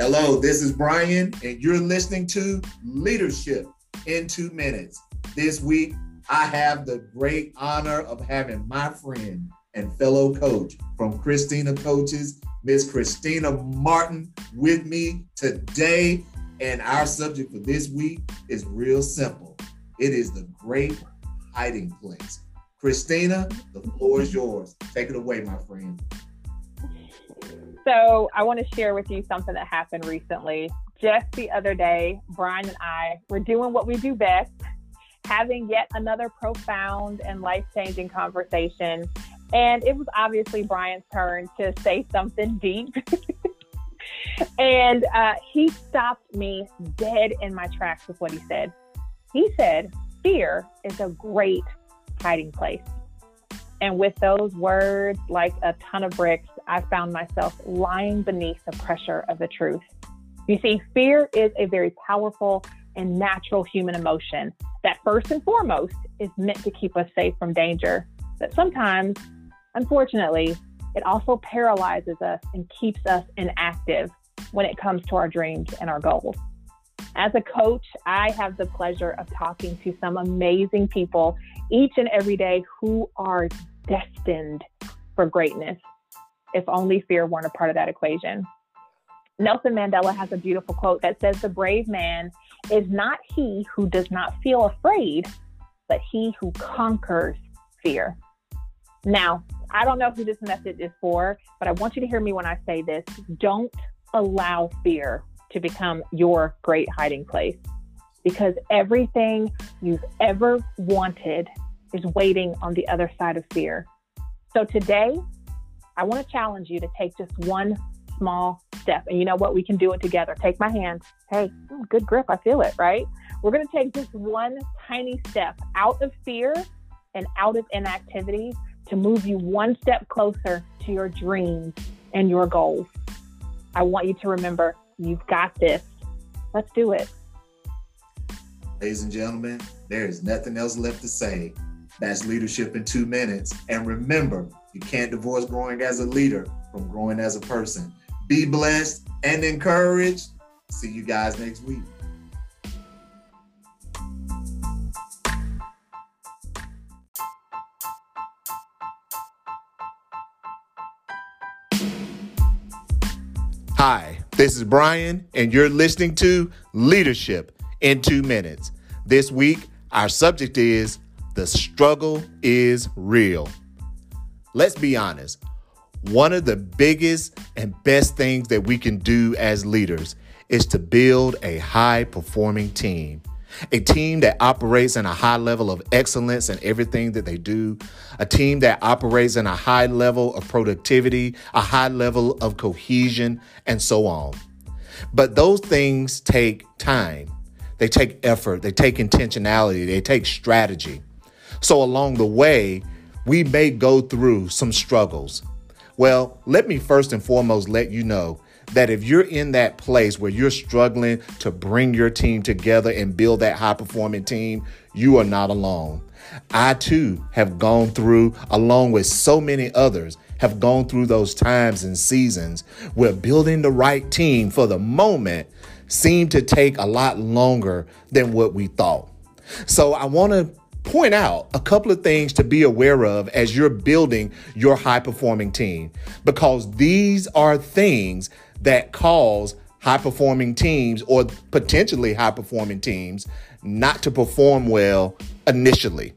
Hello, this is Brian, and you're listening to Leadership in Two Minutes. This week, I have the great honor of having my friend and fellow coach from Christina Coaches, Miss Christina Martin, with me today. And our subject for this week is real simple it is the great hiding place. Christina, the floor is yours. Take it away, my friend. So, I want to share with you something that happened recently. Just the other day, Brian and I were doing what we do best, having yet another profound and life changing conversation. And it was obviously Brian's turn to say something deep. and uh, he stopped me dead in my tracks with what he said. He said, Fear is a great hiding place. And with those words, like a ton of bricks, I found myself lying beneath the pressure of the truth. You see, fear is a very powerful and natural human emotion that, first and foremost, is meant to keep us safe from danger. But sometimes, unfortunately, it also paralyzes us and keeps us inactive when it comes to our dreams and our goals. As a coach, I have the pleasure of talking to some amazing people each and every day who are destined for greatness, if only fear weren't a part of that equation. Nelson Mandela has a beautiful quote that says, The brave man is not he who does not feel afraid, but he who conquers fear. Now, I don't know who this message is for, but I want you to hear me when I say this. Don't allow fear to become your great hiding place because everything you've ever wanted is waiting on the other side of fear. So today, I want to challenge you to take just one small step. And you know what? We can do it together. Take my hand. Hey, good grip. I feel it, right? We're going to take just one tiny step out of fear and out of inactivity to move you one step closer to your dreams and your goals. I want you to remember you've got this. Let's do it. Ladies and gentlemen, there is nothing else left to say. That's leadership in two minutes. And remember, you can't divorce growing as a leader from growing as a person. Be blessed and encouraged. See you guys next week. Hi, this is Brian, and you're listening to Leadership in Two Minutes. This week, our subject is The Struggle is Real. Let's be honest, one of the biggest and best things that we can do as leaders is to build a high performing team. A team that operates in a high level of excellence in everything that they do. A team that operates in a high level of productivity, a high level of cohesion, and so on. But those things take time. They take effort. They take intentionality. They take strategy. So along the way, we may go through some struggles. Well, let me first and foremost let you know that if you're in that place where you're struggling to bring your team together and build that high performing team, you are not alone. I too have gone through, along with so many others, have gone through those times and seasons where building the right team for the moment seemed to take a lot longer than what we thought. So I want to point out a couple of things to be aware of as you're building your high performing team because these are things that cause high performing teams or potentially high performing teams not to perform well initially.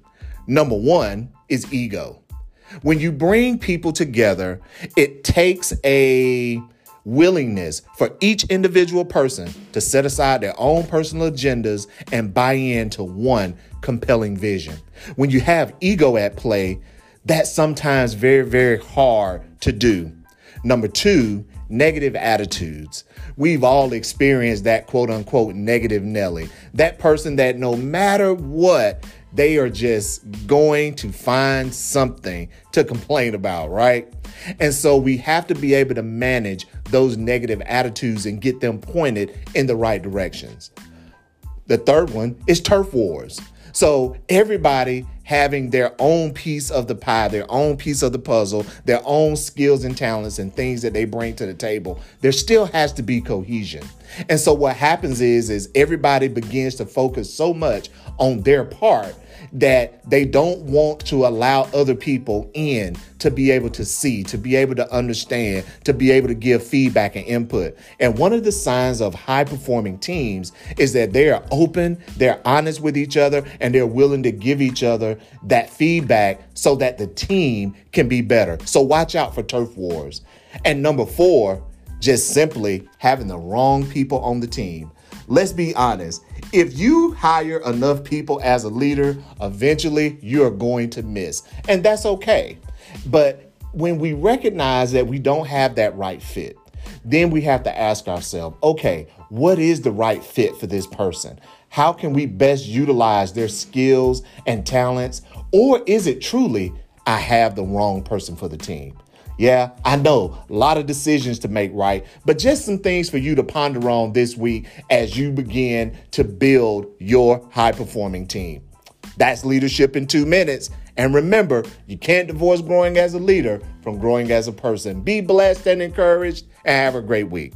Number one is ego. When you bring people together, it takes a willingness for each individual person to set aside their own personal agendas and buy into one compelling vision. When you have ego at play, that's sometimes very, very hard to do. Number two negative attitudes. We've all experienced that quote unquote negative Nelly. That person that no matter what, they are just going to find something to complain about, right? And so we have to be able to manage those negative attitudes and get them pointed in the right directions. The third one is turf wars. So everybody having their own piece of the pie, their own piece of the puzzle, their own skills and talents and things that they bring to the table, there still has to be cohesion. And so what happens is is everybody begins to focus so much on their part that they don't want to allow other people in to be able to see, to be able to understand, to be able to give feedback and input. And one of the signs of high performing teams is that they are open, they're honest with each other, and they're willing to give each other that feedback so that the team can be better. So watch out for turf wars. And number four, just simply having the wrong people on the team. Let's be honest. If you hire enough people as a leader, eventually you're going to miss. And that's okay. But when we recognize that we don't have that right fit, then we have to ask ourselves okay, what is the right fit for this person? How can we best utilize their skills and talents? Or is it truly, I have the wrong person for the team? Yeah, I know a lot of decisions to make, right? But just some things for you to ponder on this week as you begin to build your high performing team. That's leadership in two minutes. And remember, you can't divorce growing as a leader from growing as a person. Be blessed and encouraged, and have a great week.